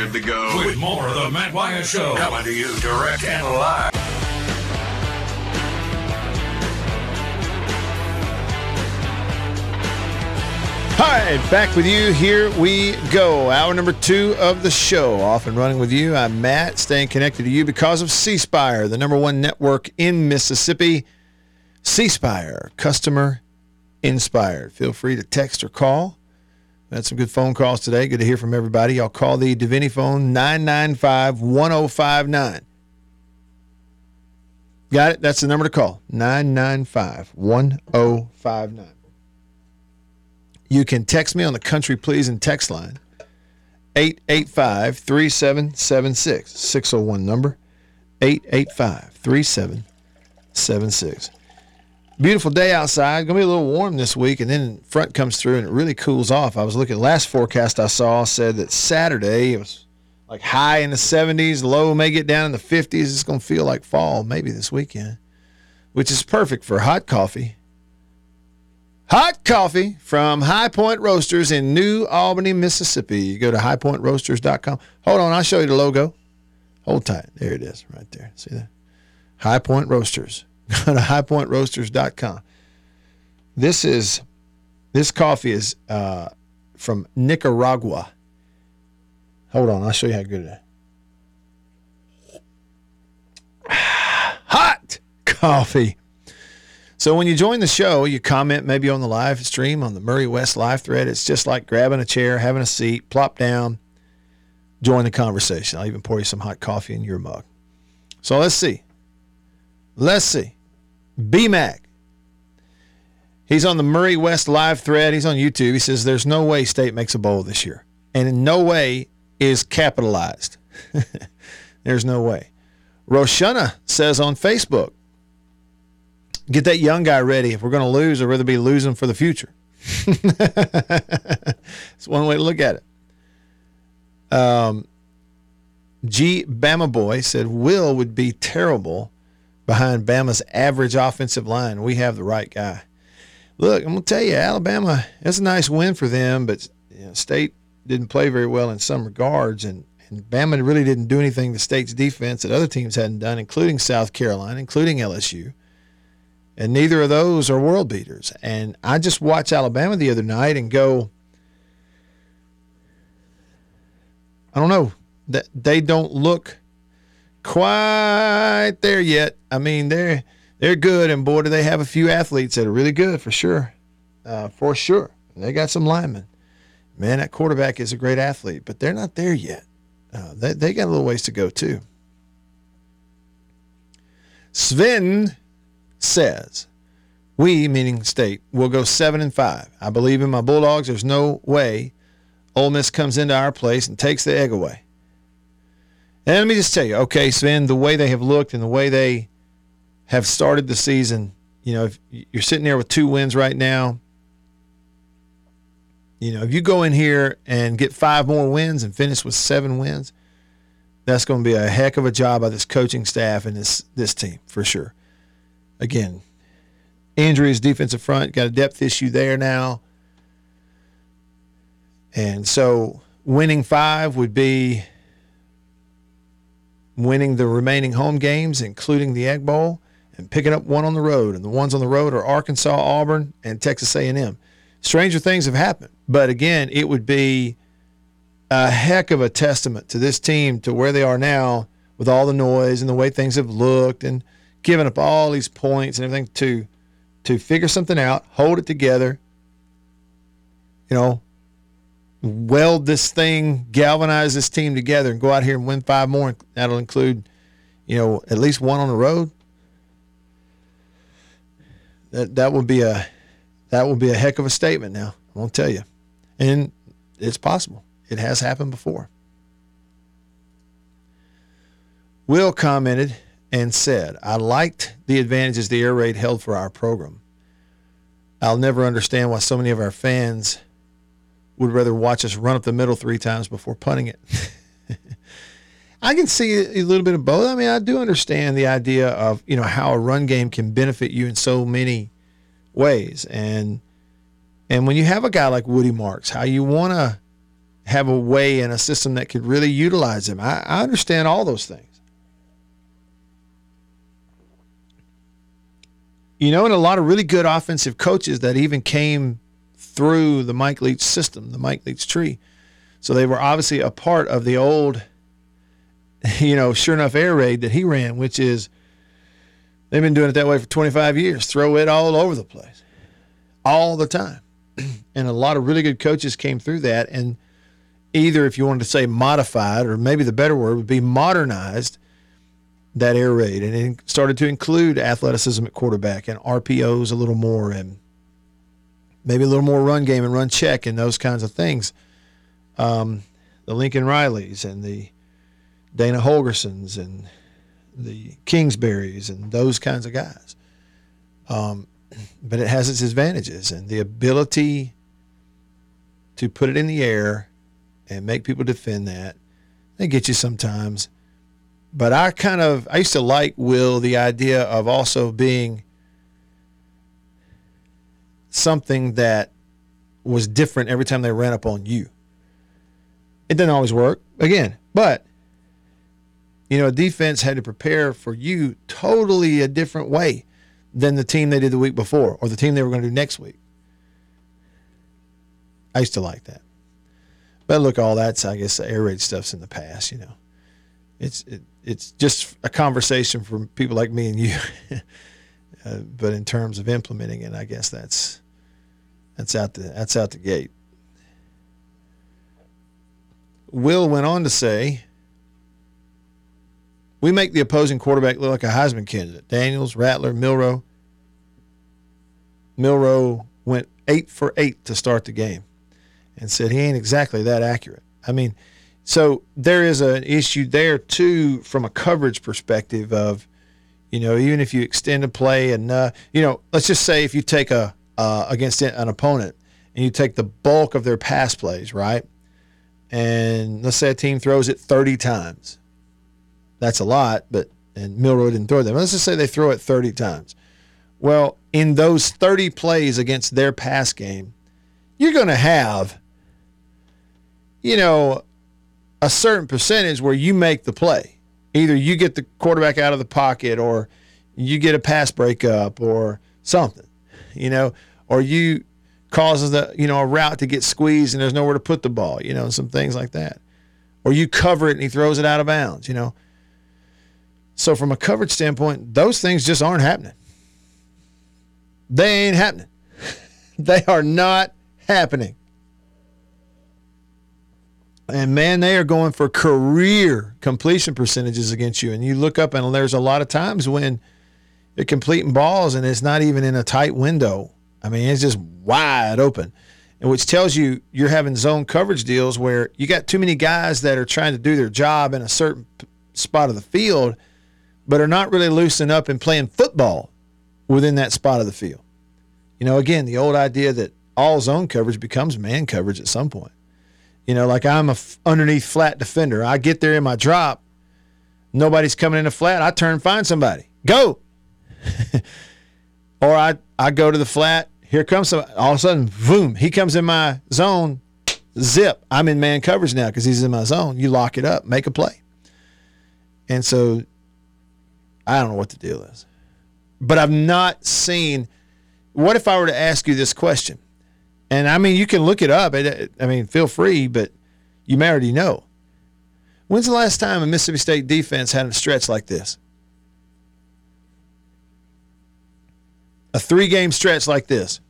good to go. With more of the Matt Wyatt Show. Coming to you direct and live. All right, back with you. Here we go. Hour number two of the show. Off and running with you. I'm Matt, staying connected to you because of C Spire, the number one network in Mississippi. C Spire, customer inspired. Feel free to text or call. Had some good phone calls today. Good to hear from everybody. Y'all call the Davini phone 995 1059. Got it? That's the number to call 995 1059. You can text me on the Country Pleasing text line 885 3776. 601 number 885 3776. Beautiful day outside. Gonna be a little warm this week, and then front comes through and it really cools off. I was looking last forecast I saw said that Saturday it was like high in the 70s, low may get down in the 50s. It's gonna feel like fall maybe this weekend, which is perfect for hot coffee Hot coffee from High Point Roasters in New Albany, Mississippi. You go to highpointroasters.com. Hold on, I'll show you the logo. Hold tight. There it is, right there. See that? High Point Roasters. Go to highpointroasters.com. This is this coffee is uh, from Nicaragua. Hold on, I'll show you how good it is. Hot coffee so when you join the show, you comment maybe on the live stream on the Murray West live thread. It's just like grabbing a chair, having a seat, plop down, join the conversation. I'll even pour you some hot coffee in your mug. So let's see. Let's see. BMAC. He's on the Murray West live thread. He's on YouTube. He says there's no way state makes a bowl this year. And in no way is capitalized. there's no way. Roshana says on Facebook, get that young guy ready. If we're going to lose, I'd rather be losing for the future. it's one way to look at it. Um, G. Bama Boy said Will would be terrible behind Bama's average offensive line. We have the right guy. Look, I'm going to tell you, Alabama, it's a nice win for them, but you know, State didn't play very well in some regards, and, and Bama really didn't do anything to State's defense that other teams hadn't done, including South Carolina, including LSU and neither of those are world beaters. And I just watched Alabama the other night and go, I don't know that they don't look quite there yet. I mean, they're they're good, and boy, do they have a few athletes that are really good for sure, uh, for sure. They got some linemen. Man, that quarterback is a great athlete, but they're not there yet. Uh, they, they got a little ways to go too. Sven says, we, meaning state, will go seven and five. I believe in my Bulldogs. There's no way Ole Miss comes into our place and takes the egg away. And let me just tell you, okay, Sven, the way they have looked and the way they have started the season, you know, if you're sitting there with two wins right now, you know, if you go in here and get five more wins and finish with seven wins, that's going to be a heck of a job by this coaching staff and this this team for sure again, injuries, defensive front, got a depth issue there now. And so winning five would be winning the remaining home games, including the Egg Bowl, and picking up one on the road. And the ones on the road are Arkansas, Auburn, and Texas A&M. Stranger things have happened, but again, it would be a heck of a testament to this team to where they are now with all the noise and the way things have looked and – giving up all these points and everything to to figure something out, hold it together, you know, weld this thing, galvanize this team together, and go out here and win five more. That'll include, you know, at least one on the road. That that would be a that would be a heck of a statement. Now I won't tell you, and it's possible. It has happened before. Will commented and said, I liked the advantages the air raid held for our program. I'll never understand why so many of our fans would rather watch us run up the middle three times before punting it. I can see a little bit of both. I mean, I do understand the idea of, you know, how a run game can benefit you in so many ways. And and when you have a guy like Woody Marks, how you want to have a way and a system that could really utilize him. I, I understand all those things. You know, and a lot of really good offensive coaches that even came through the Mike Leach system, the Mike Leach tree. So they were obviously a part of the old, you know, sure enough air raid that he ran, which is they've been doing it that way for 25 years. Throw it all over the place, all the time. and a lot of really good coaches came through that. And either, if you wanted to say modified, or maybe the better word would be modernized that air raid and it started to include athleticism at quarterback and RPOs a little more and maybe a little more run game and run check and those kinds of things. Um, the Lincoln Rileys and the Dana Holgorsens and the Kingsburys and those kinds of guys. Um, but it has its advantages and the ability to put it in the air and make people defend that. They get you sometimes. But I kind of I used to like Will the idea of also being something that was different every time they ran up on you. It didn't always work, again, but you know, a defense had to prepare for you totally a different way than the team they did the week before or the team they were going to do next week. I used to like that. But look, all that's I guess the air raid stuff's in the past, you know. It's it, it's just a conversation for people like me and you. uh, but in terms of implementing it, I guess that's that's out the that's out the gate. Will went on to say, "We make the opposing quarterback look like a Heisman candidate. Daniels, Rattler, Milroe. Milroe went eight for eight to start the game, and said he ain't exactly that accurate. I mean." So there is an issue there too from a coverage perspective of, you know, even if you extend a play and uh, you know, let's just say if you take a uh, against an opponent and you take the bulk of their pass plays, right? And let's say a team throws it 30 times. That's a lot, but and Milroe didn't throw them. Let's just say they throw it 30 times. Well, in those 30 plays against their pass game, you're going to have, you know, a certain percentage where you make the play. Either you get the quarterback out of the pocket or you get a pass breakup or something, you know, or you causes the, you know, a route to get squeezed and there's nowhere to put the ball, you know, some things like that. Or you cover it and he throws it out of bounds, you know. So from a coverage standpoint, those things just aren't happening. They ain't happening. they are not happening. And man, they are going for career completion percentages against you. And you look up, and there's a lot of times when they're completing balls and it's not even in a tight window. I mean, it's just wide open, and which tells you you're having zone coverage deals where you got too many guys that are trying to do their job in a certain spot of the field, but are not really loosening up and playing football within that spot of the field. You know, again, the old idea that all zone coverage becomes man coverage at some point. You know, like I'm a f- underneath flat defender. I get there in my drop. Nobody's coming in the flat. I turn find somebody. Go. or I, I go to the flat. Here comes some. All of a sudden, boom, he comes in my zone. Zip. I'm in man coverage now because he's in my zone. You lock it up, make a play. And so I don't know what the deal is. But I've not seen. What if I were to ask you this question? And I mean, you can look it up. Uh, I mean, feel free, but you may already know. When's the last time a Mississippi State defense had a stretch like this? A three game stretch like this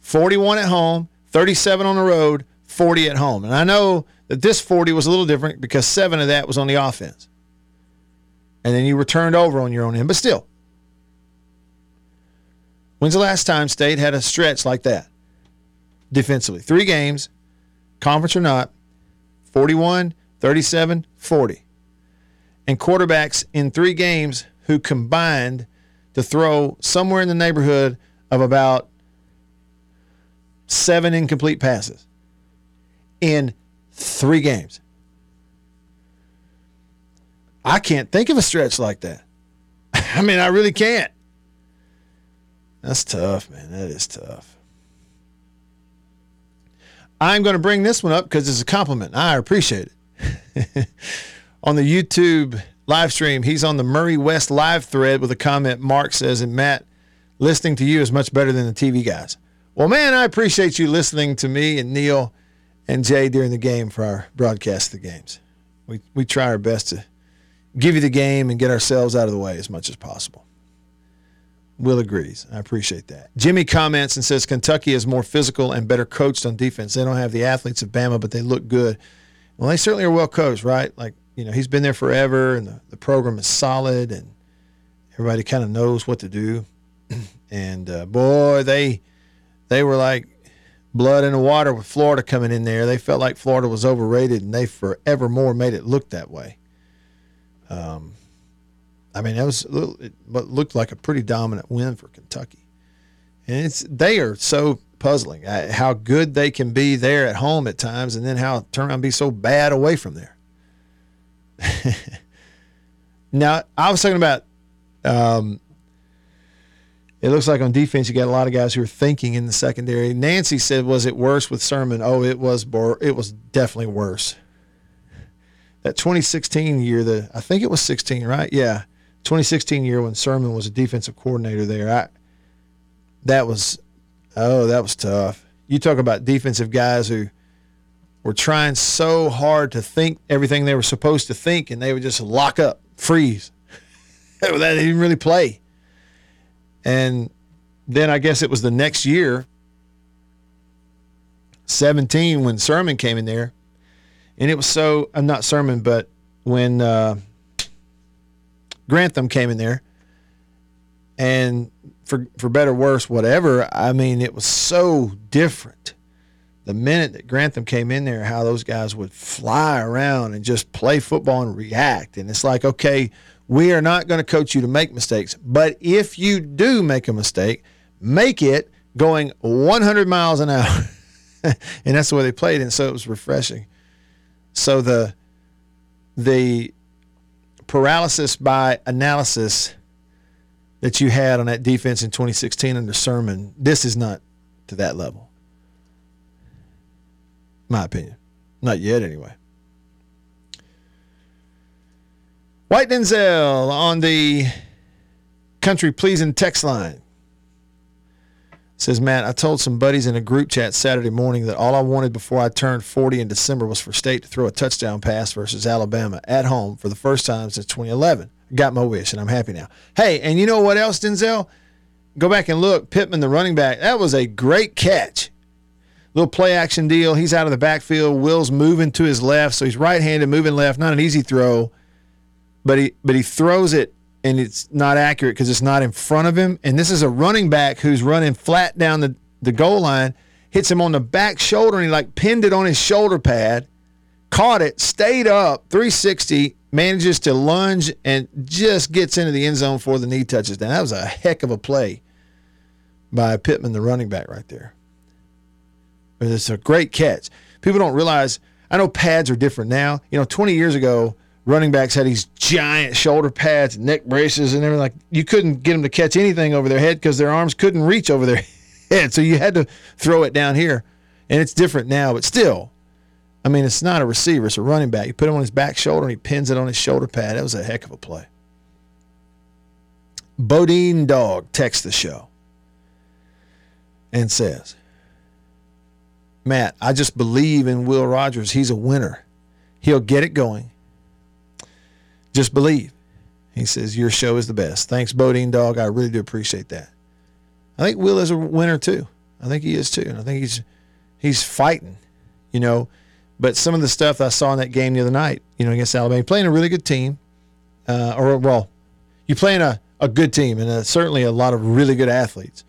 41 at home, 37 on the road, 40 at home. And I know that this 40 was a little different because seven of that was on the offense. And then you returned over on your own end, but still. When's the last time State had a stretch like that? defensively. Three games, conference or not, 41, 37, 40. And quarterbacks in three games who combined to throw somewhere in the neighborhood of about seven incomplete passes in three games. I can't think of a stretch like that. I mean, I really can't. That's tough, man. That is tough. I'm going to bring this one up because it's a compliment. I appreciate it. on the YouTube live stream, he's on the Murray West live thread with a comment. Mark says, and Matt, listening to you is much better than the TV guys. Well, man, I appreciate you listening to me and Neil and Jay during the game for our broadcast of the games. We, we try our best to give you the game and get ourselves out of the way as much as possible. Will agrees. I appreciate that. Jimmy comments and says Kentucky is more physical and better coached on defense. They don't have the athletes of Bama, but they look good. Well, they certainly are well coached, right? Like, you know, he's been there forever and the, the program is solid and everybody kind of knows what to do. and uh, boy, they they were like blood in the water with Florida coming in there. They felt like Florida was overrated and they forevermore made it look that way. Um, I mean, that was little, it looked like a pretty dominant win for Kentucky, and it's they are so puzzling uh, how good they can be there at home at times, and then how turn around and be so bad away from there. now, I was talking about. Um, it looks like on defense you got a lot of guys who are thinking in the secondary. Nancy said, "Was it worse with Sirmon?" Oh, it was. It was definitely worse. That 2016 year, the I think it was 16, right? Yeah, 2016 year when Sirmon was a defensive coordinator there, I that was oh that was tough. You talk about defensive guys who were trying so hard to think everything they were supposed to think, and they would just lock up, freeze. they didn't really play. And then I guess it was the next year, 17, when Sirmon came in there, and it was so I'm uh, not Sirmon, but when. Uh, Grantham came in there, and for for better worse, whatever. I mean, it was so different. The minute that Grantham came in there, how those guys would fly around and just play football and react, and it's like, okay, we are not going to coach you to make mistakes, but if you do make a mistake, make it going 100 miles an hour, and that's the way they played, and so it was refreshing. So the the paralysis by analysis that you had on that defense in 2016 under Sirmon, this is not to that level. My opinion. Not yet, anyway. White Denzel on the country pleasing text line. Says Matt, I told some buddies in a group chat Saturday morning that all I wanted before I turned 40 in December was for State to throw a touchdown pass versus Alabama at home for the first time since 2011. Got my wish, and I'm happy now. Hey, and you know what else, Denzel? Go back and look. Pittman, the running back, that was a great catch. Little play action deal. He's out of the backfield. Will's moving to his left, so he's right handed, moving left. Not an easy throw, but he but he throws it and it's not accurate because it's not in front of him. And this is a running back who's running flat down the, the goal line, hits him on the back shoulder, and he like pinned it on his shoulder pad, caught it, stayed up 360, manages to lunge, and just gets into the end zone before the knee touches down. That was a heck of a play by Pittman, the running back, right there. It's a great catch. People don't realize. I know pads are different now. You know, 20 years ago, running backs had these giant shoulder pads, neck braces, and everything. Like you couldn't get them to catch anything over their head because their arms couldn't reach over their head. So you had to throw it down here. And it's different now, but still, I mean, it's not a receiver; it's a running back. You put him on his back shoulder, and he pins it on his shoulder pad. That was a heck of a play. Bodine Dog texts the show and says, Matt, I just believe in Will Rogers. He's a winner. He'll get it going. Just believe. He says, Your show is the best. Thanks, Bodine Dog. I really do appreciate that. I think Will is a winner too. I think he is too. And I think he's he's fighting, you know. But some of the stuff I saw in that game the other night, you know, against Alabama, playing a really good team, uh, or well, you're playing a, a good team and a, certainly a lot of really good athletes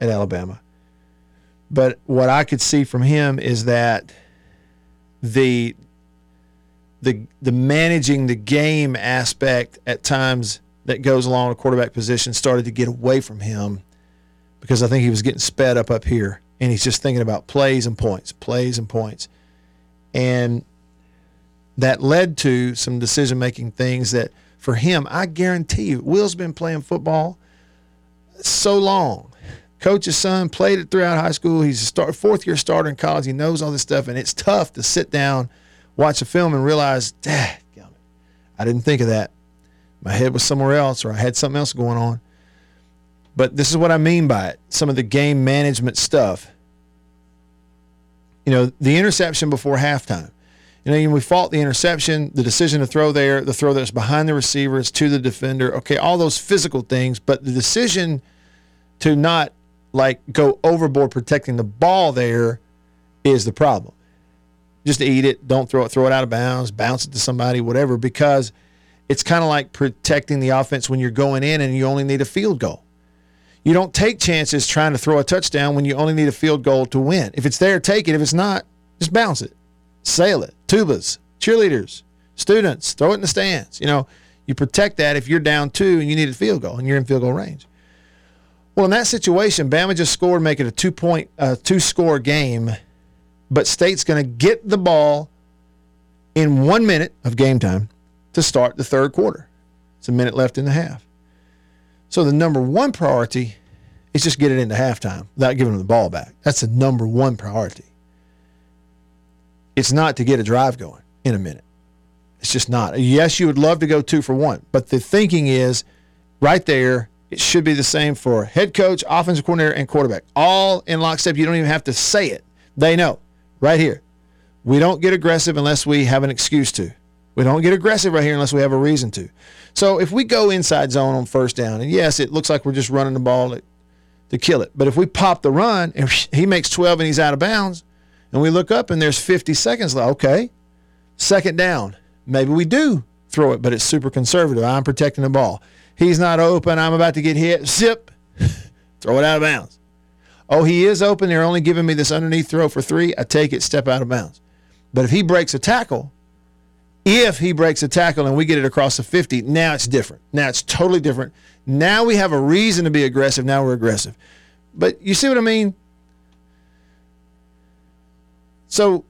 at Alabama. But what I could see from him is that the the the managing the game aspect at times that goes along a quarterback position started to get away from him because I think he was getting sped up up here and he's just thinking about plays and points, plays and points. And that led to some decision making things that for him, I guarantee you, Will's been playing football so long coach's son, played it throughout high school. He's a start, fourth year starter in college. He knows all this stuff, and it's tough to sit down, watch a film, and realize, Dad, I didn't think of that. My head was somewhere else, or I had something else going on. But this is what I mean by it some of the game management stuff. You know, the interception before halftime. You know, we fault the interception, the decision to throw there, the throw that's behind the receivers to the defender. Okay, all those physical things, but the decision to not like go overboard protecting the ball there is the problem. Just eat it, don't throw it, throw it out of bounds, bounce it to somebody, whatever, because it's kind of like protecting the offense when you're going in and you only need a field goal. You don't take chances trying to throw a touchdown when you only need a field goal to win. If it's there, take it. If it's not, just bounce it, sail it. Tubas, cheerleaders, students, throw it in the stands. You know, you protect that if you're down two and you need a field goal and you're in field goal range. Well, in that situation, Bama just scored, make it a two point, uh, two score game, but State's going to get the ball in one minute of game time to start the third quarter. It's a minute left in the half. So the number one priority is just get it into halftime without giving them the ball back. That's the number one priority. It's not to get a drive going in a minute. It's just not. Yes, you would love to go two for one, but the thinking is right there. It should be the same for head coach, offensive coordinator, and quarterback. All in lockstep. You don't even have to say it. They know right here. We don't get aggressive unless we have an excuse to. We don't get aggressive right here unless we have a reason to. So if we go inside zone on first down, and yes, it looks like we're just running the ball to, kill it. But if we pop the run and he makes 12 and he's out of bounds, and we look up and there's 50 seconds left, okay, second down. Maybe we do throw it, but it's super conservative. I'm protecting the ball. He's not open. I'm about to get hit. Zip. throw it out of bounds. Oh, he is open. They're only giving me this underneath throw for three. I take it, step out of bounds. But if he breaks a tackle, if he breaks a tackle and we get it across the 50, now it's different. Now it's totally different. Now we have a reason to be aggressive. Now we're aggressive. But you see what I mean? So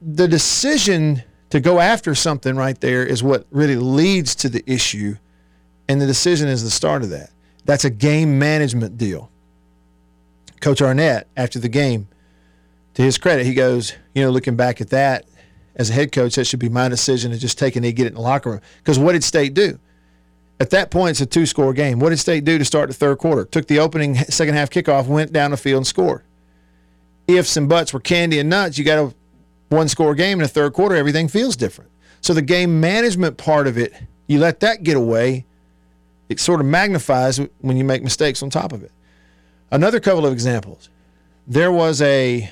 the decision to go after something right there is what really leads to the issue. And the decision is the start of that. That's a game management deal. Coach Arnett, after the game, to his credit, he goes, you know, looking back at that, as a head coach, that should be my decision to just take a knee, get it in the locker room. Because what did State do? At that point, it's a two score game. What did State do to start the third quarter? Took the opening second half kickoff, went down the field and scored. Ifs and buts were candy and nuts. You got a one score game in the third quarter, everything feels different. So the game management part of it, you let that get away, it sort of magnifies when you make mistakes on top of it. Another couple of examples. There was a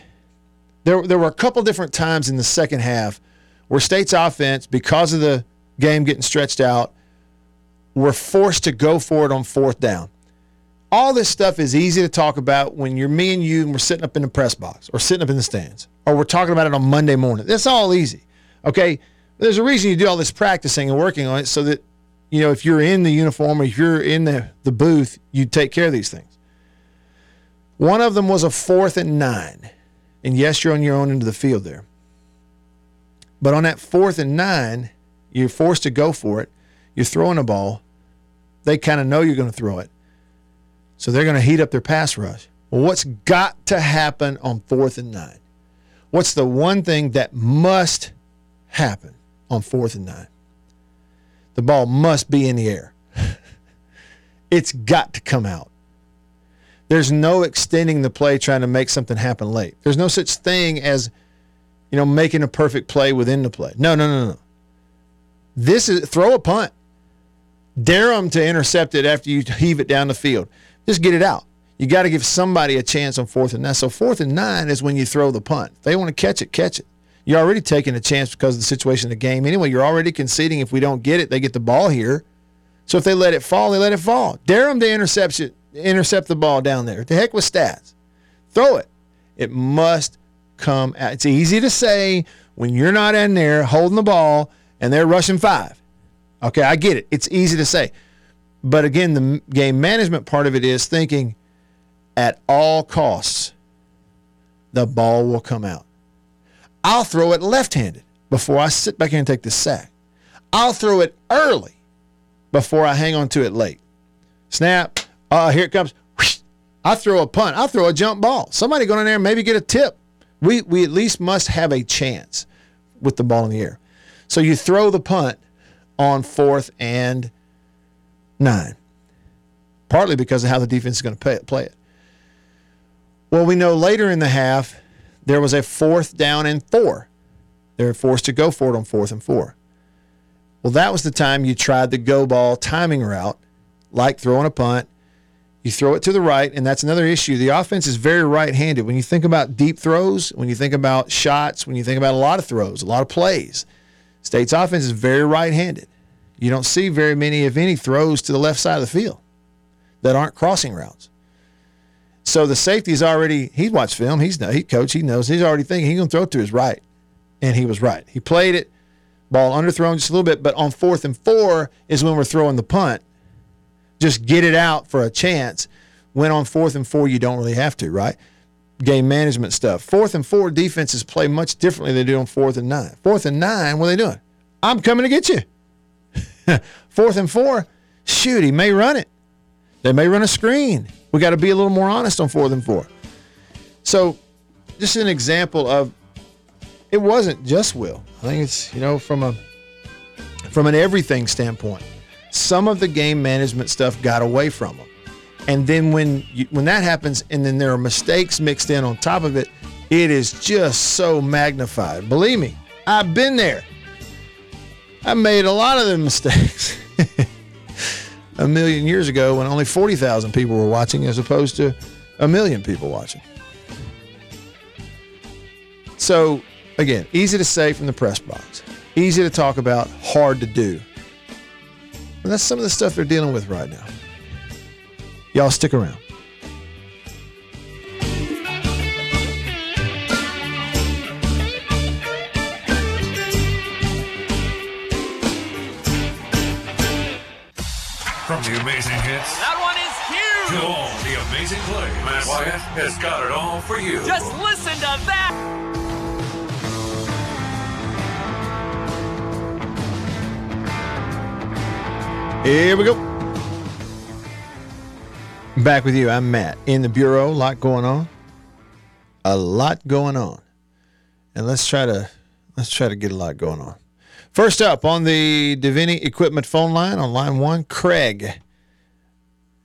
there, there were a couple different times in the second half where State's offense, because of the game getting stretched out, were forced to go for it on fourth down. All this stuff is easy to talk about when you're me and you and we're sitting up in the press box or sitting up in the stands or we're talking about it on Monday morning. That's all easy. Okay. There's a reason you do all this practicing and working on it so that, you know, if you're in the uniform or if you're in the, the booth, you take care of these things. One of them was a fourth and nine. And yes, you're on your own into the field there. But on that fourth and nine, you're forced to go for it. You're throwing a ball. They kind of know you're going to throw it. So they're going to heat up their pass rush. Well, what's got to happen on fourth and nine? What's the one thing that must happen on fourth and nine? The ball must be in the air. it's got to come out. There's no extending the play trying to make something happen late. There's no such thing as, you know, making a perfect play within the play. No, no, no, no. This is throw a punt. Dare them to intercept it after you heave it down the field. Just get it out. You got to give somebody a chance on fourth and nine. So fourth and nine is when you throw the punt. If they want to catch it, catch it. You're already taking a chance because of the situation of the game. Anyway, you're already conceding if we don't get it, they get the ball here. So if they let it fall, they let it fall. Dare them to intercept it, intercept the ball down there. The heck with stats. Throw it. It must come out. It's easy to say when you're not in there holding the ball and they're rushing five. Okay, I get it. It's easy to say. But again, the game management part of it is thinking at all costs, the ball will come out. I'll throw it left handed before I sit back here and take the sack. I'll throw it early before I hang on to it late. Snap, uh, here it comes. I throw a punt. I throw a jump ball. Somebody go in there and maybe get a tip. We we at least must have a chance with the ball in the air. So you throw the punt on fourth and nine, partly because of how the defense is going to play it. Well, we know later in the half there was a fourth down and four. They were forced to go for it on fourth and four. Well, that was the time you tried the go ball timing route, like throwing a punt. You throw it to the right, and that's another issue. The offense is very right handed. When you think about deep throws, when you think about shots, when you think about a lot of throws, a lot of plays, State's offense is very right handed. You don't see very many, if any, throws to the left side of the field that aren't crossing routes. So the safety's already, he's watched film. He's he coach, he knows. He's already thinking he's going to throw it to his right. And he was right. He played it, ball underthrown just a little bit, but on fourth and four is when we're throwing the punt. Just get it out for a chance. When on fourth and four, you don't really have to, right? Game management stuff. Fourth and four defenses play much differently than they do on fourth and nine. Fourth and nine, what are they doing? I'm coming to get you. fourth and four, shoot, he may run it. They may run a screen. We got to be a little more honest on fourth and four. So, just an example of it wasn't just Will. I think it's you know from a from an everything standpoint. Some of the game management stuff got away from them, and then when you, when that happens, and then there are mistakes mixed in on top of it, it is just so magnified. Believe me, I've been there. I made a lot of the mistakes. a million years ago when only 40,000 people were watching as opposed to a million people watching. So, again, easy to say from the press box, easy to talk about, hard to do. And that's some of the stuff they're dealing with right now. Y'all stick around. Amazing. That one is huge. To all the amazing plays. Matt Wyatt has got it all for you. Just listen to that. Here we go. Back with you. I'm Matt in the bureau. A lot going on. A lot going on, and let's try to let's try to get a lot going on. First up on the Davini Equipment phone line on line one, Craig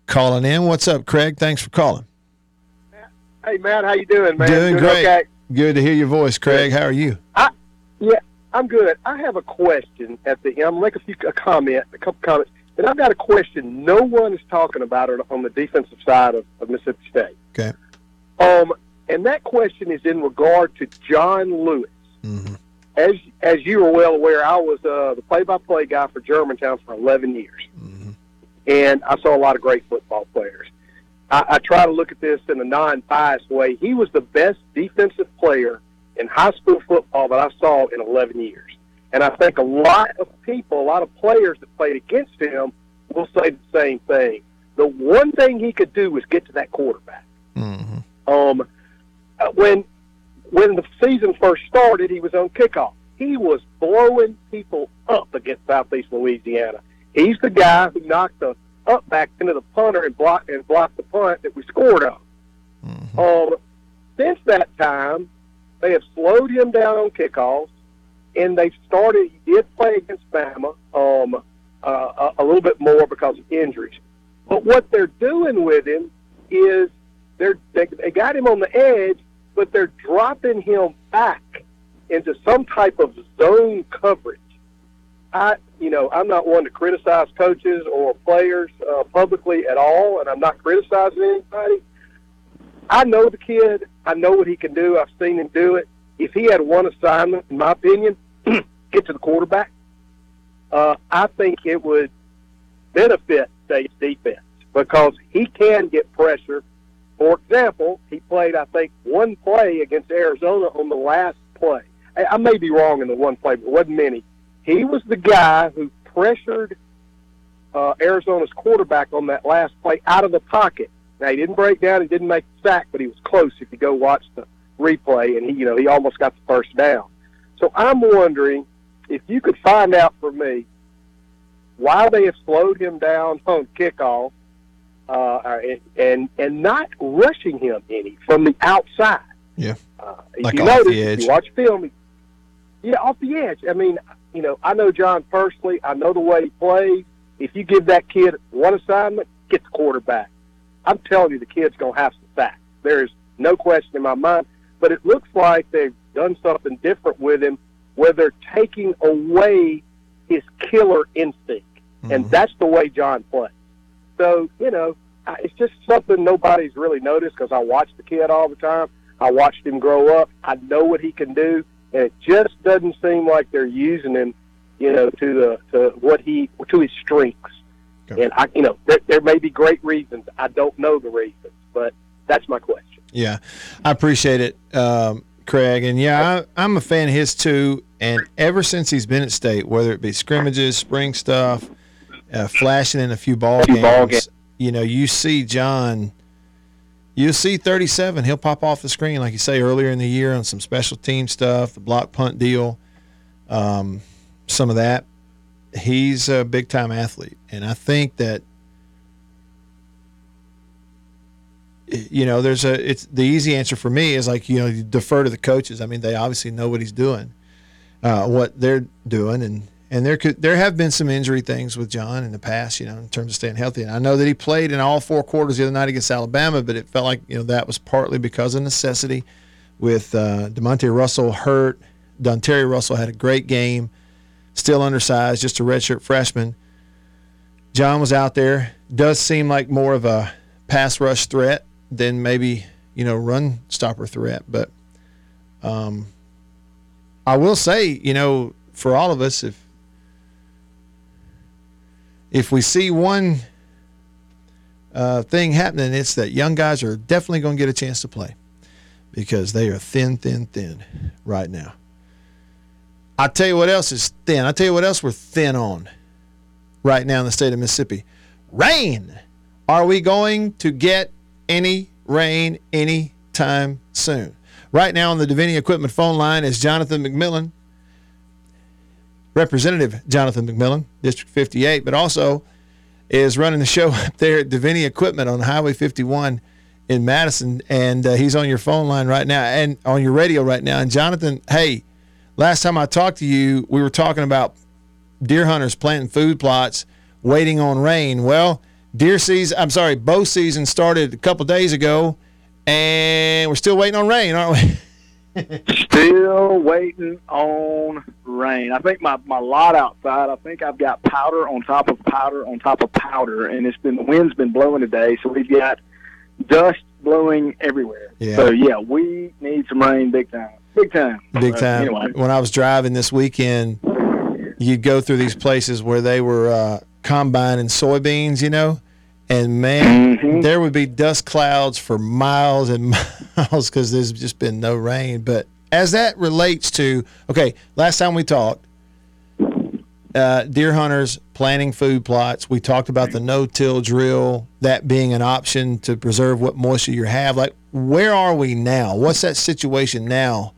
calling in. What's up, Craig? Thanks for calling. Hey Matt, how you doing, man? Doing great. Okay. Good to hear your voice, Craig. How are you? Yeah, I'm good. I have a question at the end. I'm make a few a comment, a couple comments, and I've got a question. No one is talking about it on the defensive side of, of Mississippi State. Okay. Um, and that question is in regard to John Lewis. Mm-hmm. As as you are well aware, I was uh, the play-by-play guy for Germantown for 11 years, Mm-hmm. And I saw a lot of great football players. I, I try to look at this in a non-biased way. He was the best defensive player in high school football that I saw in 11 years, and I think a lot of people, a lot of players that played against him, will say the same thing. The one thing he could do was get to that quarterback. Mm-hmm. Um, uh, when when the season first started, he was on kickoff. He was blowing people up against Southeast Louisiana. He's the guy who knocked the up back into the punter and blocked and blocked the punt that we scored on. Mm-hmm. Um, since that time, they have slowed him down on kickoffs, and they started. He did play against Bama um, uh, a, a little bit more because of injuries. But what they're doing with him is they're they, they got him on the edge, but they're dropping him back into some type of zone coverage. I, you know, I'm not one to criticize coaches or players uh, publicly at all, and I'm not criticizing anybody. I know the kid. I know what he can do. I've seen him do it. If he had one assignment, in my opinion, get to the quarterback, uh, I think it would benefit State's defense because he can get pressure. For example, he played, I think, one play against Arizona on the last play. I, I may be wrong in the one play, but it wasn't many. He was the guy who pressured uh, Arizona's quarterback on that last play out of the pocket. Now he didn't break down, he didn't make the sack, but he was close. If you go watch the replay, and he, you know, he almost got the first down. So I'm wondering if you could find out for me why they have slowed him down on kickoff, uh, and, and and not rushing him any from the outside. Yeah. Uh, Like you off notice, the if edge. you watch film, yeah, off the edge. I mean, you know, I know John personally. I know the way he plays. If you give that kid one assignment, get the quarterback. I'm telling you, the kid's going to have some sacks. There's no question in my mind. But it looks like they've done something different with him, where they're taking away his killer instinct, and Mhm. that's the way John plays. So you know, I- it's just something nobody's really noticed because I watch the kid all the time. I watched him grow up. I know what he can do, and it just doesn't seem like they're using him, you know, to the to what he to his strengths. Okay. And I, you know, there, there may be great reasons. I don't know the reasons, but that's my question. Yeah, I appreciate it, um, Craig. And yeah, I, I'm a fan of his too. And ever since he's been at state, whether it be scrimmages, spring stuff, uh, flashing in a few ball Few games, ball games. you know, you see John. You see 37. He'll pop off the screen, like you say earlier in the year, on some special team stuff, the block punt deal, um, some of that. He's a big time athlete, and I think that you know, there's a it's the easy answer for me is like you know you defer to the coaches. I mean, they obviously know what he's doing, uh, what they're doing, and and there could there have been some injury things with John in the past, you know, in terms of staying healthy. And I know that he played in all four quarters the other night against Alabama, but it felt like you know that was partly because of necessity, with uh, Demonte Russell hurt. Don Terry Russell had a great game, still undersized, just a redshirt freshman. John was out there. Does seem like more of a pass rush threat than maybe you know run stopper threat. But um, I will say, you know, for all of us, if if we see one uh, thing happening, it's that young guys are definitely going to get a chance to play because they are thin, thin, thin right now. I tell you what else is thin. I tell you what else we're thin on right now in the state of Mississippi. Rain. Are we going to get any rain anytime soon? Right now on the Davini Equipment phone line is Jonathan McMillan, Representative Jonathan McMillan, District 58, but also is running the show up there at Davini Equipment on Highway 51 in Madison. And uh, he's on your phone line right now and on your radio right now. And Jonathan, hey, last time I talked to you, we were talking about deer hunters planting food plots, waiting on rain. Well, deer season, I'm sorry, bow season started a couple days ago, and we're still waiting on rain, aren't we? Still waiting on rain. I think my, my lot outside, I think I've got powder on top of powder on top of powder, and it's been the wind's been blowing today, so we've got dust blowing everywhere. Yeah. So yeah, we need some rain big time. Big time. Big Uh, time. Anyway. When I was driving this weekend, you'd go through these places where they were uh, combining soybeans, you know, and man, Mhm. there would be dust clouds for miles and miles because there's just been no rain. But as that relates to, okay, last time we talked, uh, deer hunters planting food plots. We talked about the no-till drill, that being an option to preserve what moisture you have. Like, where are we now? What's that situation now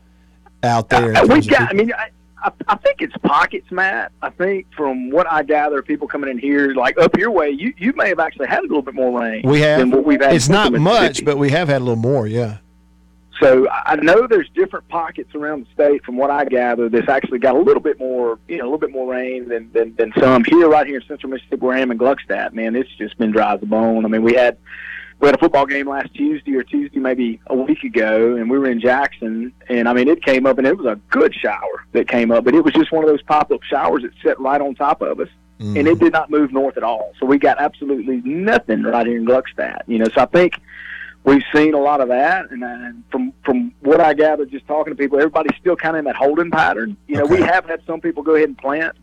out there? Uh, we got. I mean, I, I, I think it's pockets, Matt. I think from what I gather, people coming in here, like up your way, you you may have actually had a little bit more rain. We have. Than what we've had. It's not much, but we have had a little more. Yeah. So I know there's different pockets around the state. From what I gather, that's actually got a little bit more, you know, a little bit more rain than than, than some here, right here in Central Mississippi, where I am in Gluckstadt. Man, it's just been dry as a bone. I mean, we had we had a football game last Tuesday or Tuesday maybe a week ago, and we were in Jackson, and I mean, it came up, and it was a good shower that came up, but it was just one of those pop up showers that set right on top of us and Mm-hmm. it did not move north at all. So we got absolutely nothing right here in Gluckstadt. You know, so I think we've seen a lot of that, and uh, from from what I gather, just talking to people, everybody's still kind of in that holding pattern. You know, we have had some people go ahead and plant.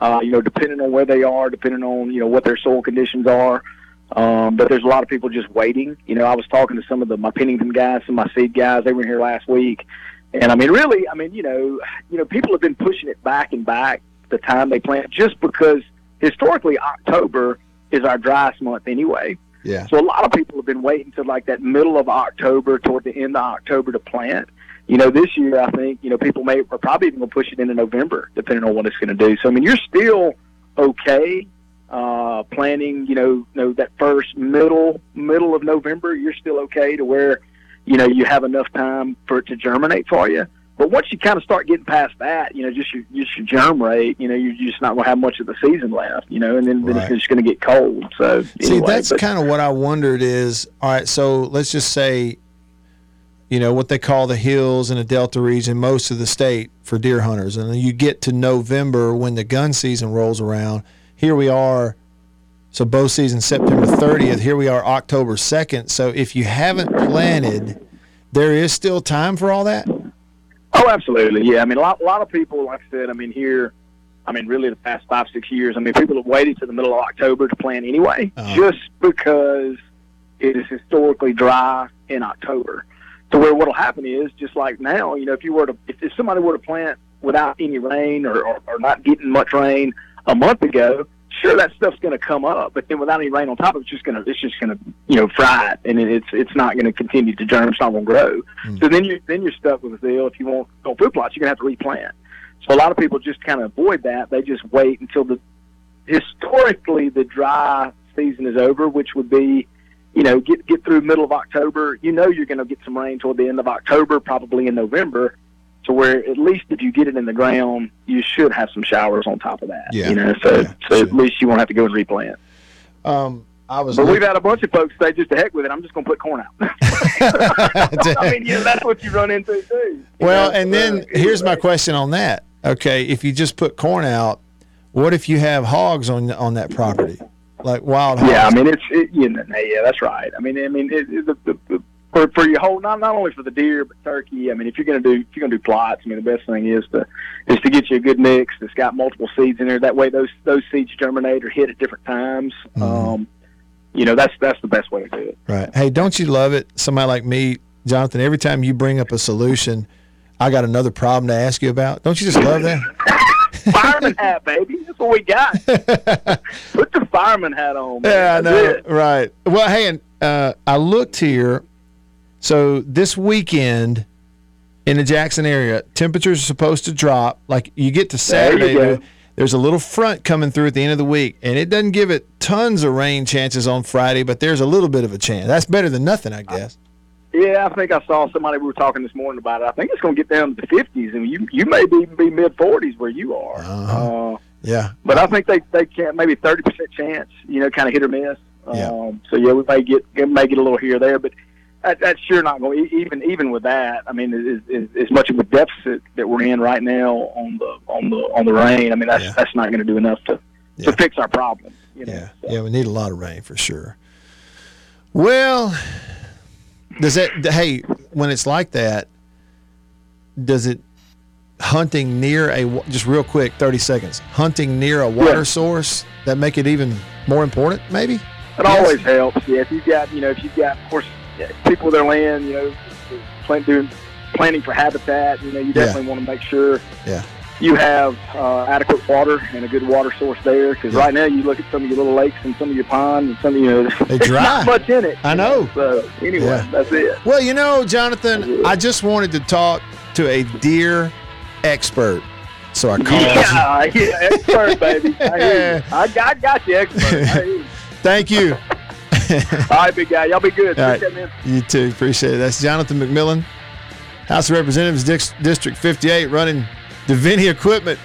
Uh, you know, depending on where they are, depending on you know what their soil conditions are. Um, but there's a lot of people just waiting. You know, I was talking to some of the my Pennington guys, some of my seed guys. They were here last week, and I mean, really, I mean, you know, you know, people have been pushing it back and back the time they plant, just because historically October is our driest month anyway. Yeah. So a lot of people have been waiting to like that middle of October toward the end of October to plant. You know, this year I think you know people may are probably even going to push it into November, depending on what it's going to do. So I mean, you're still okay uh, planning, you know, you know that first middle middle of November, you're still okay to where, you know, you have enough time for it to germinate for you. But once you kind of start getting past that, you know, just your just your germ rate, you know, you're just not going to have much of the season left, you know, and then, then it's just going to get cold. So See, anyway, that's but- kind of what I wondered is all right, so let's just say, you know, what they call the hills and the Delta region, most of the state for deer hunters. And then you get to November when the gun season rolls around. Here we are. So bow season September 30th. Here we are October 2nd. So if you haven't planted, there is still time for all that? Oh, absolutely. Yeah. I mean, a lot, a lot of people, like I said, I mean, here, I mean, really the past five, six years, I mean, people have waited to the middle of October to plant anyway, Uh-huh. just because it is historically dry in October. To where what'll happen is, just like now, you know, if you were to, if, if somebody were to plant without any rain or, or, or not getting much rain a month ago, sure that stuff's going to come up, but then without any rain on top of it, it's just going to, it's just going to, you know, fry it, and it's it's not going to continue to germ. It's not going to grow. Hmm. So then you then you're stuck with the deal. If you want on food plots, you're going to have to replant. So a lot of people just kind of avoid that. They just wait until the historically the dry season is over, which would be, you know, get get through middle of October. You know, you're going to get some rain toward the end of October, probably in November. To where at least if you get it in the ground, you should have some showers on top of that. Yeah. You know, so Yeah, so at least you won't have to go and replant. Um, I was But look- we've had a bunch of folks say, just to heck with it, I'm just going to put corn out. I mean, yeah, that's what you run into too. Well, know, and then uh, here's my question on that. Okay, if you just put corn out, what if you have hogs on on that property, like wild hogs? Yeah, I mean it's it, you know, yeah, that's right. I mean, I mean it, it, the, the, the, for for your whole not not only for the deer but turkey. I mean, if you're gonna do if you're gonna do plots, I mean the best thing is to is to get you a good mix that's got multiple seeds in there. That way, those those seeds germinate or hit at different times. Mm-hmm. Um, you know, that's that's the best way to do it. Right. Hey, don't you love it? Somebody like me, Jonathan. Every time you bring up a solution, I got another problem to ask you about. Don't you just love that? Fireman hat, baby. That's what we got. Put the fireman hat on. Man. Yeah, I know. Right. Well, hey, and uh, I looked here. So this weekend in the Jackson area, temperatures are supposed to drop. Like you get to Saturday, there- there's a little front coming through at the end of the week, and it doesn't give it tons of rain chances on Friday, but there's a little bit of a chance. That's better than nothing, I guess. Yeah, I think I saw somebody we were talking this morning about it. I think it's going to get down to the 50s, and you you may be be mid 40s where you are. Uh-huh. Uh, Yeah. but I think they they can maybe 30 percent chance. You know, kind of hit or miss. Yeah. Um, so yeah, we may get may get a little here or there, but that, that's sure not going. Even even with that, I mean, as much of a deficit that we're in right now on the on the on the rain. I mean, that's Yeah. that's not going to do enough to Yeah. to fix our problem. You know? Yeah, So- yeah, we need a lot of rain for sure. Well, does that? Hey, when it's like that, does it hunting near a just real quick, thirty seconds, hunting near a water Yeah. source that make it even more important? Maybe. It Yes. always helps. Yeah, if you've got, you know, if you've got, of course, people with their land, you know, plan, doing planning for habitat, you know, you definitely want to make sure Yeah. you have uh, adequate water and a good water source there. Because Yeah. right now, you look at some of your little lakes and some of your ponds and some of you know, They dry. not much in it. I you know. So anyway, Yeah. that's it. Well, you know, Jonathan, I just wanted to talk to a deer expert, so I called. you. Yeah, yeah, expert, baby. I. I, I got you, expert. I hear you. Thank you. All right, big guy. Y'all be good. All right. Appreciate it, man. You too. Appreciate it. That's Jonathan McMillan, House of Representatives, Dix- District 58, running Deviney equipment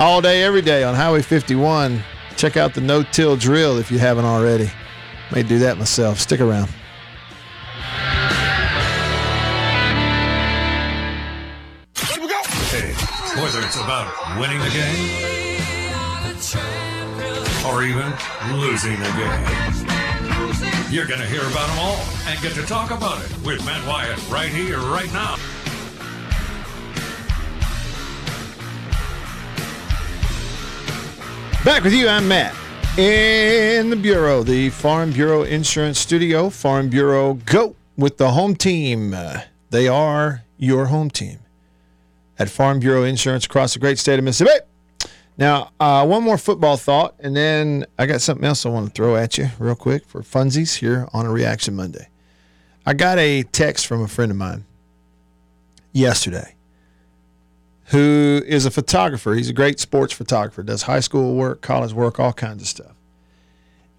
all day, every day on Highway 51. Check out the no till drill if you haven't already. May do that myself. Stick around. Hey, whether it's about winning the game or even losing the game, you're going to hear about them all and get to talk about it with Matt Wyatt right here, right now. Back with you, I'm Matt. In the Bureau, the Farm Bureau Insurance Studio, Farm Bureau Go with the home team. Uh, they are your home team at Farm Bureau Insurance across the great state of Mississippi. Now, uh, one more football thought, and then I got something else I want to throw at you real quick for funsies here on a Reaction Monday. I got a text from a friend of mine yesterday who is a photographer. He's a great sports photographer, does high school work, college work, all kinds of stuff.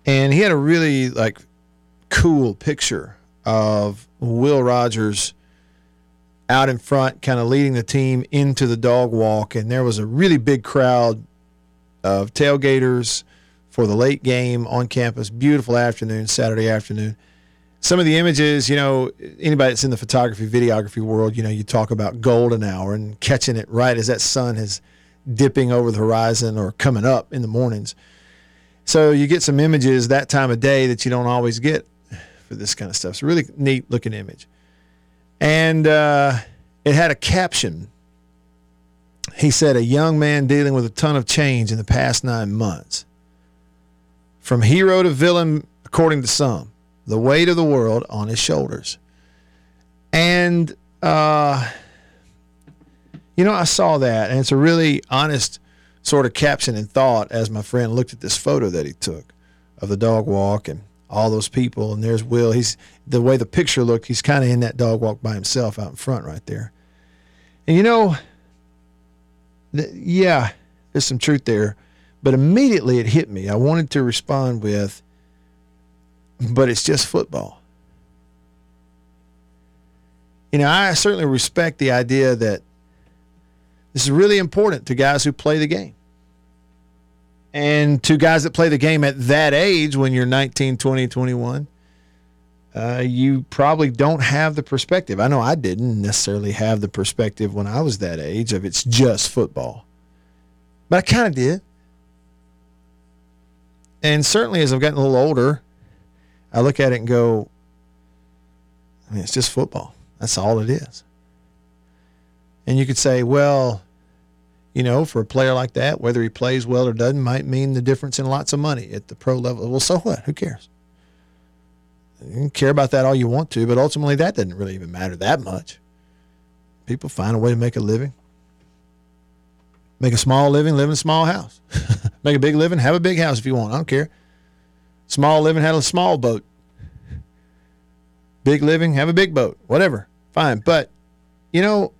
and he had a really like cool picture of Will Rogers out in front, kind of leading the team into the dog walk, and there was a really big crowd of tailgaters for the late game on campus. Beautiful afternoon, Saturday afternoon. Some of the images, you know, anybody that's in the photography, videography world, you know, you talk about golden hour and catching it right as that sun is dipping over the horizon or coming up in the mornings. So you get some images that time of day that you don't always get for this kind of stuff. It's a really neat looking image. And uh, it had a caption. He said, A young man dealing with a ton of change in the past nine months. From hero to villain, according to some, the weight of the world on his shoulders. And, uh, you know, I saw that, and it's a really honest sort of caption and thought as my friend looked at this photo that he took of the dog walk and all those people. And there's Will. He's the way the picture looked. He's kind of in that dog walk by himself out in front right there. And you know, yeah, there's some truth there. But immediately it hit me. I wanted to respond with, but it's just football. You know, I certainly respect the idea that this is really important to guys who play the game. And to guys that play the game at that age, when you're 19, 20, 21, uh, you probably don't have the perspective. I know I didn't necessarily have the perspective when I was that age of it's just football. But I kind of did. And certainly as I've gotten a little older, I look at it and go, I mean, it's just football. That's all it is. And you could say, well, you know, for a player like that, whether he plays well or doesn't might mean the difference in lots of money at the pro level. Well, so what? Who cares? You can care about that all you want to, but ultimately that doesn't really even matter that much. People find a way to make a living. Make a small living, live in a small house. make a big living, have a big house if you want. I don't care. Small living, have a small boat. Big living, have a big boat. Whatever. Fine. But, you know,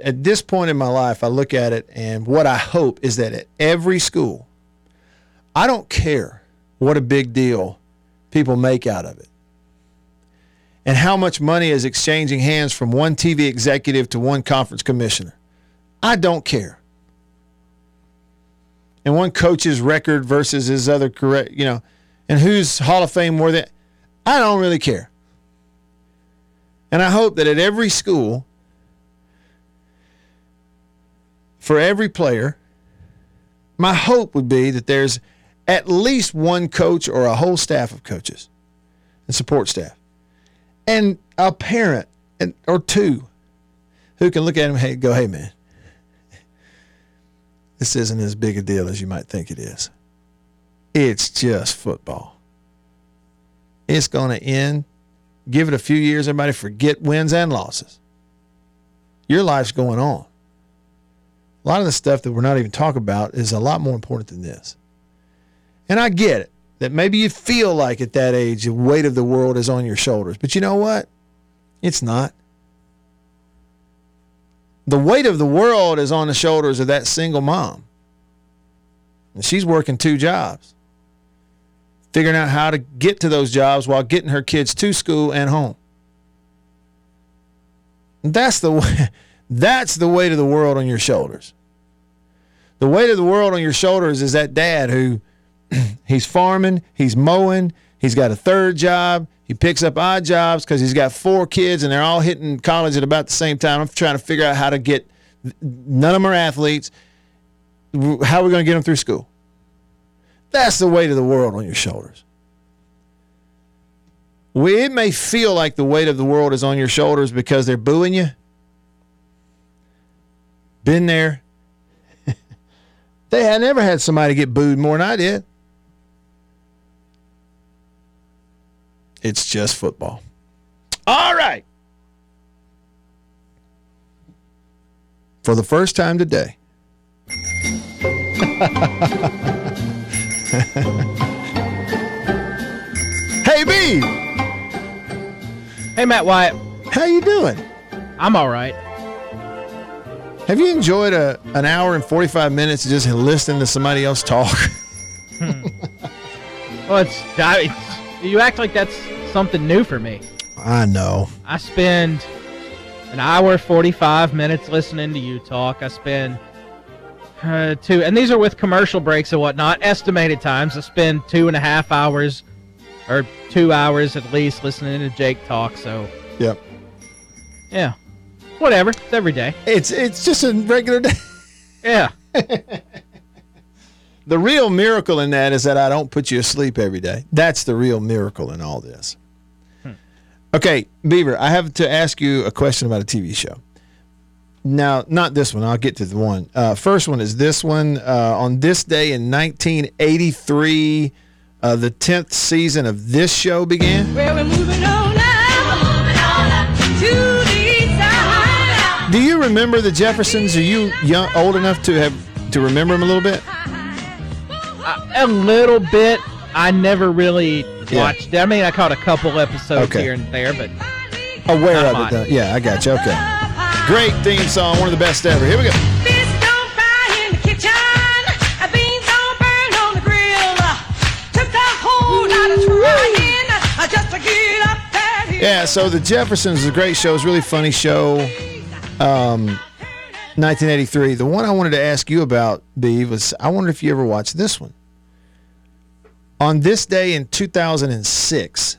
at this point in my life, I look at it, and what I hope is that at every school, I don't care what a big deal people make out of it and how much money is exchanging hands from one TV executive to one conference commissioner. I don't care. And one coach's record versus his other correct, you know, and who's Hall of Fame more than I don't really care. And I hope that at every school, for every player, my hope would be that there's at least one coach or a whole staff of coaches and support staff and a parent and, or two who can look at him and go, hey, man, this isn't as big a deal as you might think it is. It's just football. It's going to end. Give it a few years, everybody forget wins and losses. Your life's going on. A lot of the stuff that we're not even talking about is a lot more important than this. And I get it that maybe you feel like at that age the weight of the world is on your shoulders. But you know what? It's not. The weight of the world is on the shoulders of that single mom. And she's working two jobs, figuring out how to get to those jobs while getting her kids to school and home. That's the way. That's the weight of the world on your shoulders. The weight of the world on your shoulders is that dad who he's farming, he's mowing, he's got a third job, he picks up odd jobs because he's got four kids and they're all hitting college at about the same time. I'm trying to figure out how to get none of them are athletes. How are we going to get them through school? That's the weight of the world on your shoulders. it may feel like the weight of the world is on your shoulders because they're booing you. Been there. they had never had somebody get booed more than I did. It's just football. All right. For the first time today. hey B. Hey Matt Wyatt. How you doing? I'm all right. Have you enjoyed a an hour and 45 minutes just listening to somebody else talk? Hmm. Well, it's, I- it's you act like that's something new for me. I know. I spend an hour 45 minutes listening to you talk. I spend uh, two, and these are with commercial breaks and whatnot, estimated times. I spend two and a half hours or two hours at least listening to Jake talk. So, Yep. yeah, whatever. It's every day. It's it's just a regular day. Yeah. The real miracle in that is that I don't put you asleep every day. That's the real miracle in all this. Okay, Beaver, I have to ask you a question about a TV show. Now, not this one. I'll get to the one. Uh, first one is this one. Uh, on this day in 1983, uh, the 10th season of this show began. Well, we're moving on now. To the east side. Do you remember the Jeffersons? Are you young, old enough to have to remember them a little bit? A little bit. I never really Yeah. watched it. I mean, I caught a couple episodes Okay. here and there, but Aware of it, though. Yeah, I got you. Okay. Great theme song. One of the best ever. Here we go. Fish don't fry in the kitchen. Uh, Beans don't burn on the grill. Took a whole lot of trying just to get up that hill. Yeah, so The Jeffersons is a great show. It's a really funny show. Um, 1983. The one I wanted to ask you about, Beav, was I wonder if you ever watched this one. On this day in 2006,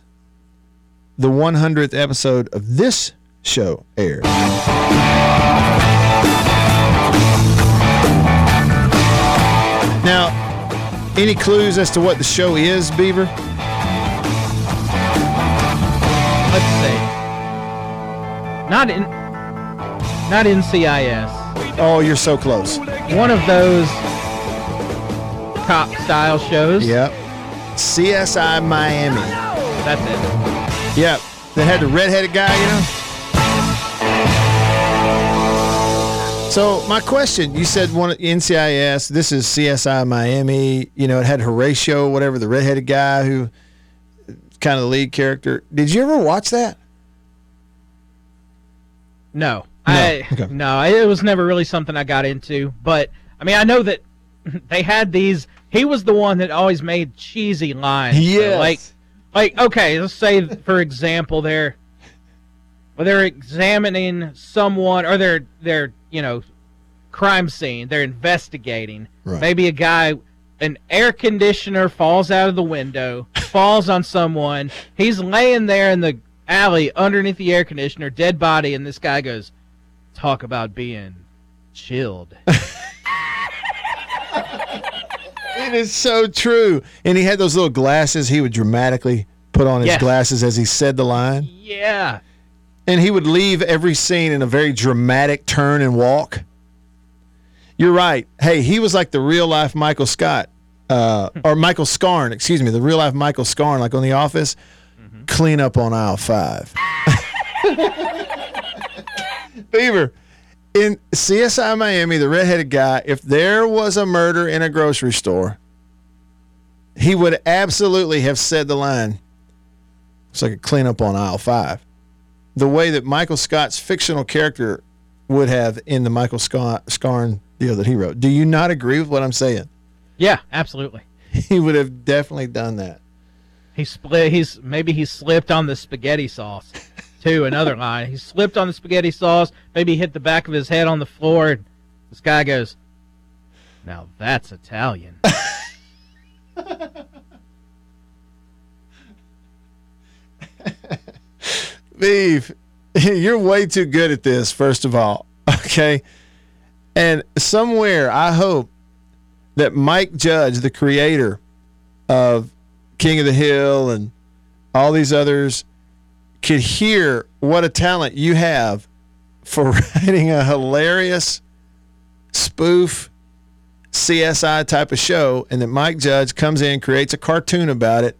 the 100th episode of this show aired. Now, any clues as to what the show is, Beaver? let's see. Not in, not NCIS. Oh, you're so close. One of those cop style shows. Yep. CSI Miami. That's it. Yep. They had the redheaded guy, you know? So my question, you said one NCIS, this is CSI Miami, you know, it had Horatio, whatever, the redheaded guy who kind of the lead character. Did you ever watch that? No. I Okay. no, it was never really something I got into. But I mean, I know that they had these. He was the one that always made cheesy lines. So, like, like okay, let's say for example, they're well, they're examining someone or they're they're you know crime scene. They're investigating. Right. Maybe a guy. An air conditioner falls out of the window, falls on someone. He's laying there in the alley underneath the air conditioner, dead body, and this guy goes, "Talk about being chilled." It is so true. And he had those little glasses he would dramatically put on his Yes. glasses as he said the line. yeah, And he would leave every scene in a very dramatic turn and walk. You're right. Hey, he was like the real life Michael Scott, uh, or Michael Scarn, excuse me, the real life Michael Scarn, like on The Office. Clean up on aisle five. Beaver, in CSI Miami, the redheaded guy, if there was a murder in a grocery store, he would absolutely have said the line, it's like a clean up on aisle five the way that Michael Scott's fictional character would have in the Michael Scott, Scarn deal that he wrote. Do you not agree with what I'm saying? yeah, absolutely. He would have definitely done that. He split. He's maybe he slipped on the spaghetti sauce. Too another line. He slipped on the spaghetti sauce. Maybe hit the back of his head on the floor. This guy goes, "Now that's Italian." Beef, you're way too good at this, first of all. Okay. And somewhere I hope that Mike Judge, the creator of King of the Hill and all these others, could hear what a talent you have for writing a hilarious spoof CSI type of show, and that Mike Judge comes in, creates a cartoon about it,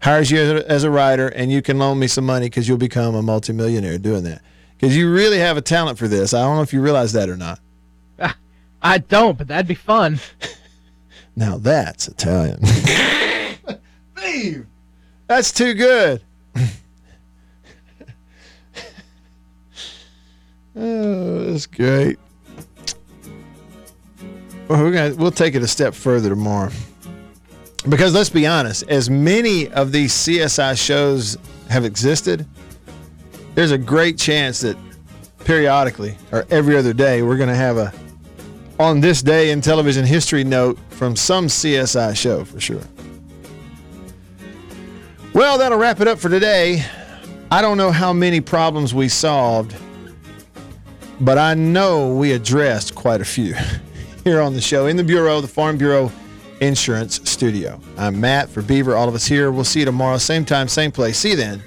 hires you as a, writer, and you can loan me some money because you'll become a multimillionaire doing that. Because you really have a talent for this. I don't know if you realize that or not. Ah, I don't, but that'd be fun. Now that's Italian. Steve, that's too good. Oh, that's great. Well, we're gonna we'll take it a step further tomorrow. Because let's be honest, as many of these CSI shows have existed, there's a great chance that periodically or every other day we're going to have a on this day in television history note from some CSI show for sure. Well, that'll wrap it up for today. I don't know how many problems we solved, but I know we addressed quite a few here on the show in the Bureau, the Farm Bureau Insurance Studio. I'm Matt for Beaver. All of us here. We'll see you tomorrow, same time, same place. See you then.